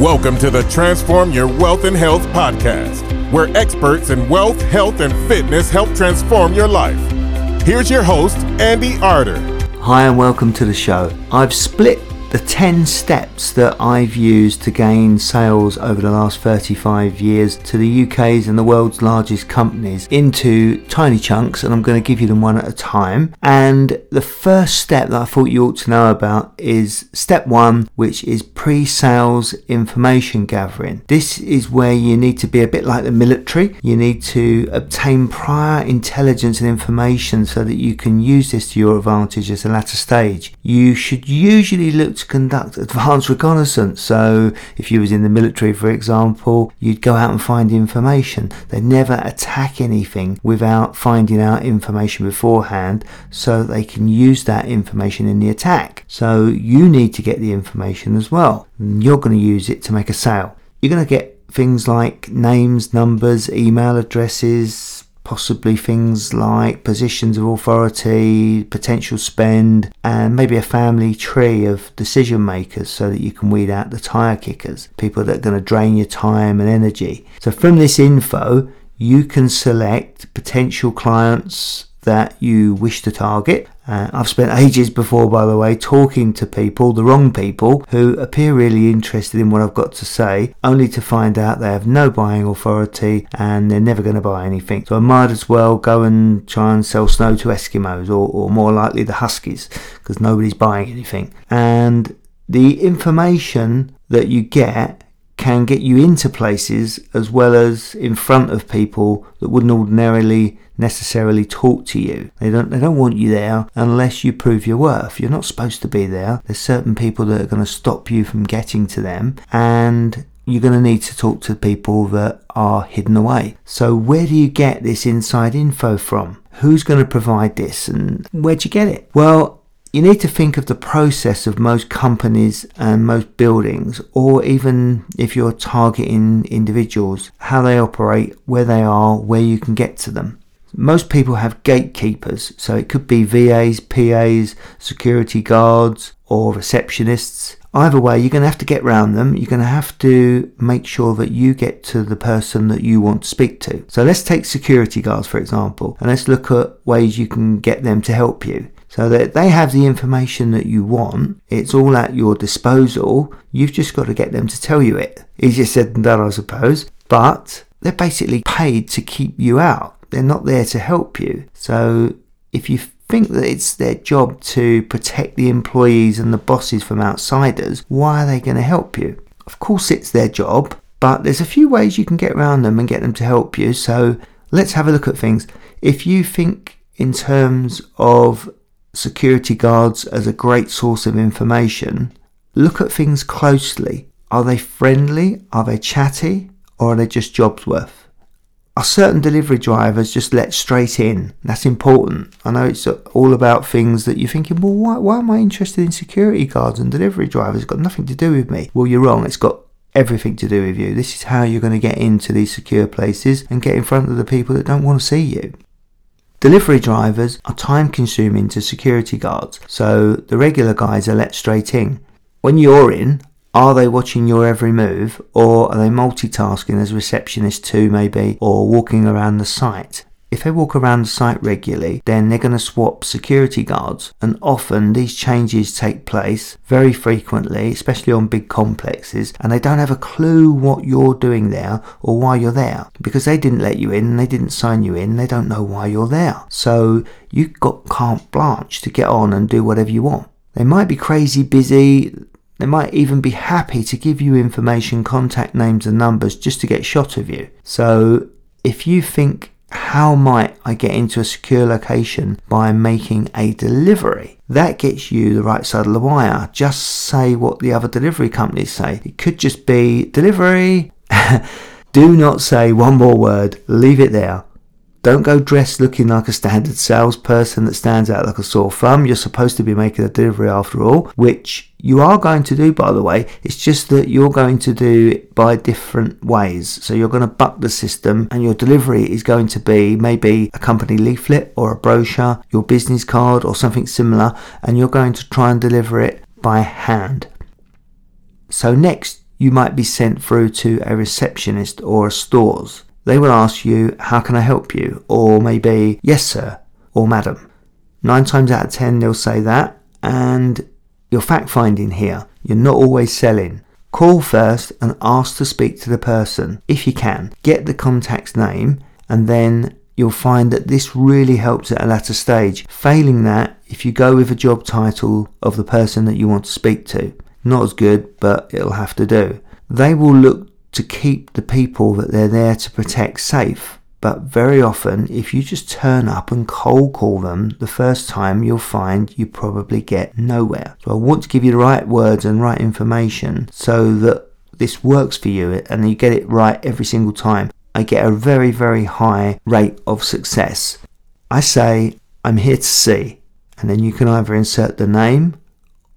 Welcome to the Transform Your Wealth and Health podcast, where experts in wealth, health, and fitness help transform your life. Here's your host, Andy Arter. Hi, and welcome to the show. I've split the 10 steps that I've used to gain sales over the last 35 years to the UK's and the world's largest companies into tiny chunks, and I'm going to give you them one at a time. And the first step that I thought you ought to know about is step one, which is pre sales information gathering. This is where you need to be a bit like the military, you need to obtain prior intelligence and information so that you can use this to your advantage at a latter stage. You should usually look to conduct advanced reconnaissance. So if you was in the military, for example, you'd go out and find information. They never attack anything without finding out information beforehand so that they can use that information in the attack. So you need to get the information as well. You're going to use it to make a sale. You're going to get things like names, numbers, email addresses, possibly things like positions of authority, potential spend, and maybe a family tree of decision makers so that you can weed out the tire kickers, people that are going to drain your time and energy. So, from this info, you can select potential clients that you wish to target. Uh, I've spent ages before, by the way, talking to people, the wrong people, who appear really interested in what I've got to say, only to find out they have no buying authority and they're never going to buy anything. So I might as well go and try and sell snow to Eskimos or, or more likely the Huskies because nobody's buying anything. And the information that you get can get you into places as well as in front of people that wouldn't ordinarily necessarily talk to you. They don't they don't want you there unless you prove your worth. You're not supposed to be there. There's certain people that are going to stop you from getting to them and you're going to need to talk to people that are hidden away. So where do you get this inside info from? Who's going to provide this and where'd you get it? Well, you need to think of the process of most companies and most buildings, or even if you're targeting individuals, how they operate, where they are, where you can get to them. Most people have gatekeepers, so it could be VAs, PAs, security guards, or receptionists. Either way, you're going to have to get round them. You're going to have to make sure that you get to the person that you want to speak to. So let's take security guards, for example, and let's look at ways you can get them to help you so that they have the information that you want. It's all at your disposal. You've just got to get them to tell you it. Easier said than done, I suppose. But they're basically paid to keep you out. They're not there to help you. So if you think that it's their job to protect the employees and the bosses from outsiders, why are they going to help you? Of course, it's their job, but there's a few ways you can get around them and get them to help you. So let's have a look at things. If you think in terms of security guards as a great source of information, look at things closely. Are they friendly? Are they chatty? Or are they just jobs worth? Are certain delivery drivers just let straight in? That's important. I know it's all about things that you're thinking, well, why, why am I interested in security guards and delivery drivers? It's got nothing to do with me. Well, you're wrong. It's got everything to do with you. This is how you're going to get into these secure places and get in front of the people that don't want to see you. Delivery drivers are time consuming to security guards, so the regular guys are let straight in. When you're in, are they watching your every move or are they multitasking as receptionists too maybe or walking around the site? If they walk around the site regularly, then they're going to swap security guards, and often these changes take place very frequently, especially on big complexes, and they don't have a clue what you're doing there or why you're there because they didn't let you in they didn't sign you in, they don't know why you're there. So you've got carte blanche to get on and do whatever you want. They might be crazy busy, they might even be happy to give you information, contact names, and numbers just to get shot of you. So if you think how might I get into a secure location by making a delivery? That gets you the right side of the wire. Just say what the other delivery companies say. It could just be delivery. Do not say one more word, leave it there. Don't go dressed looking like a standard salesperson that stands out like a sore thumb. You're supposed to be making a delivery after all, which you are going to do, by the way. It's just that you're going to do it by different ways. So you're going to buck the system, and your delivery is going to be maybe a company leaflet or a brochure, your business card, or something similar, and you're going to try and deliver it by hand. So, next, you might be sent through to a receptionist or a stores. They will ask you, How can I help you? Or maybe, Yes, sir, or Madam. Nine times out of ten, they'll say that, and you're fact finding here. You're not always selling. Call first and ask to speak to the person if you can. Get the contact's name, and then you'll find that this really helps at a latter stage. Failing that, if you go with a job title of the person that you want to speak to, not as good, but it'll have to do. They will look to keep the people that they're there to protect safe. But very often, if you just turn up and cold call them the first time, you'll find you probably get nowhere. So I want to give you the right words and right information so that this works for you and you get it right every single time. I get a very, very high rate of success. I say, I'm here to see, and then you can either insert the name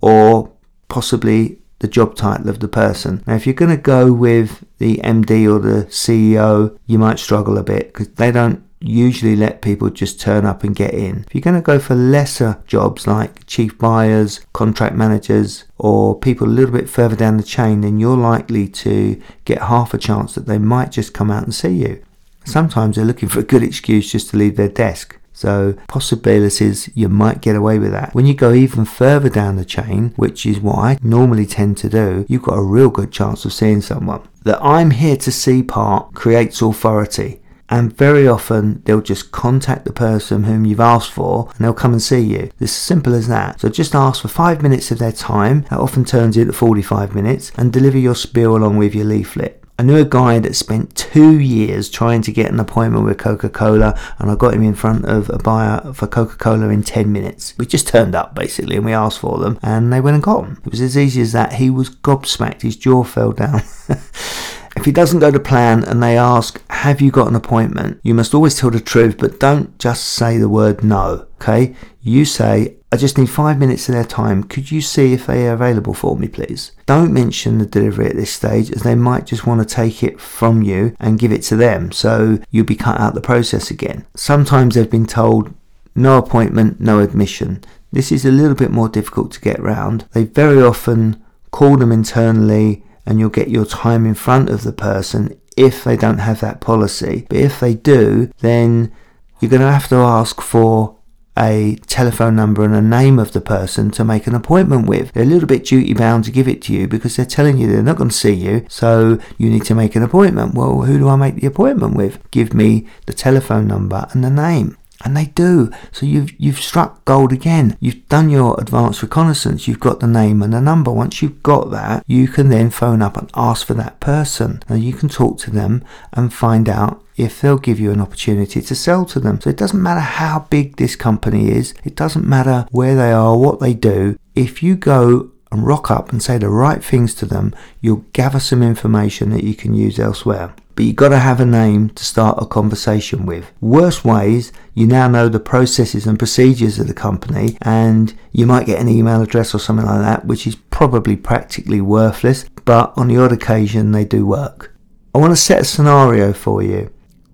or possibly the job title of the person. Now, if you're going to go with the MD or the CEO, you might struggle a bit because they don't usually let people just turn up and get in. If you're going to go for lesser jobs like chief buyers, contract managers, or people a little bit further down the chain, then you're likely to get half a chance that they might just come out and see you. Sometimes they're looking for a good excuse just to leave their desk. So possibilities you might get away with that. When you go even further down the chain, which is what I normally tend to do, you've got a real good chance of seeing someone. The I'm here to see part creates authority and very often they'll just contact the person whom you've asked for and they'll come and see you. It's as simple as that. So just ask for five minutes of their time, that often turns into 45 minutes, and deliver your spiel along with your leaflet. I knew a guy that spent two years trying to get an appointment with Coca Cola, and I got him in front of a buyer for Coca Cola in 10 minutes. We just turned up basically and we asked for them, and they went and got them. It was as easy as that. He was gobsmacked, his jaw fell down. If it doesn't go to plan and they ask, Have you got an appointment? You must always tell the truth, but don't just say the word no, okay? You say, I just need five minutes of their time. Could you see if they are available for me, please? Don't mention the delivery at this stage, as they might just want to take it from you and give it to them, so you'll be cut out the process again. Sometimes they've been told, no appointment, no admission. This is a little bit more difficult to get round. They very often call them internally and you'll get your time in front of the person if they don't have that policy. But if they do, then you're going to have to ask for a telephone number and a name of the person to make an appointment with. They're a little bit duty bound to give it to you because they're telling you they're not going to see you, so you need to make an appointment. Well, who do I make the appointment with? Give me the telephone number and the name. And they do. So you've you've struck gold again. You've done your advanced reconnaissance. You've got the name and the number. Once you've got that, you can then phone up and ask for that person. And you can talk to them and find out if they'll give you an opportunity to sell to them. So it doesn't matter how big this company is. It doesn't matter where they are, what they do. If you go and rock up and say the right things to them, you'll gather some information that you can use elsewhere but you've got to have a name to start a conversation with. Worst ways, you now know the processes and procedures of the company, and you might get an email address or something like that, which is probably practically worthless, but on the odd occasion, they do work. I want to set a scenario for you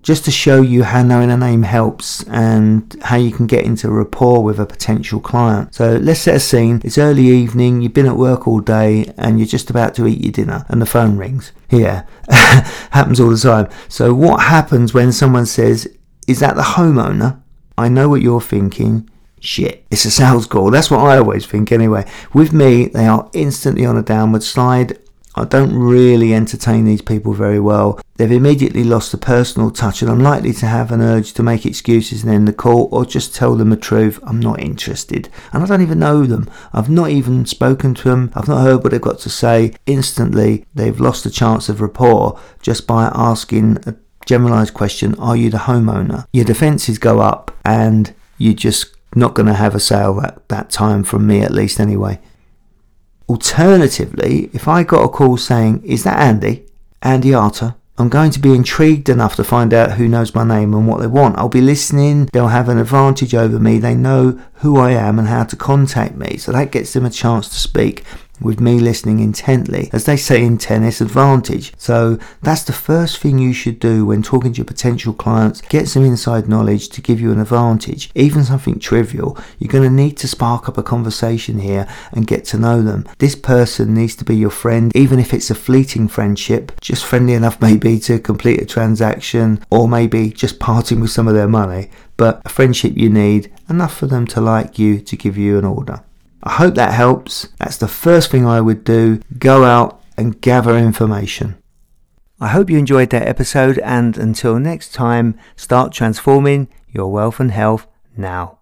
just to show you how knowing a name helps and how you can get into rapport with a potential client. So let's set a scene. It's early evening, you've been at work all day and you're just about to eat your dinner and the phone rings. Here, happens all the time. So what happens when someone says, is that the homeowner? I know what you're thinking. Shit, it's a sales call. That's what I always think anyway. With me, they are instantly on a downward slide. I don't really entertain these people very well. They've immediately lost the personal touch, and I'm likely to have an urge to make excuses and end the call or just tell them the truth. I'm not interested. And I don't even know them. I've not even spoken to them. I've not heard what they've got to say. Instantly, they've lost the chance of rapport just by asking a generalized question Are you the homeowner? Your defenses go up, and you're just not going to have a sale that, that time from me, at least, anyway. Alternatively, if I got a call saying, Is that Andy? Andy Arter? I'm going to be intrigued enough to find out who knows my name and what they want. I'll be listening. They'll have an advantage over me. They know who I am and how to contact me. So that gets them a chance to speak. With me listening intently, as they say in tennis, advantage. So that's the first thing you should do when talking to your potential clients. Get some inside knowledge to give you an advantage, even something trivial. You're going to need to spark up a conversation here and get to know them. This person needs to be your friend, even if it's a fleeting friendship, just friendly enough maybe to complete a transaction or maybe just parting with some of their money. But a friendship you need, enough for them to like you to give you an order. I hope that helps. That's the first thing I would do. Go out and gather information. I hope you enjoyed that episode, and until next time, start transforming your wealth and health now.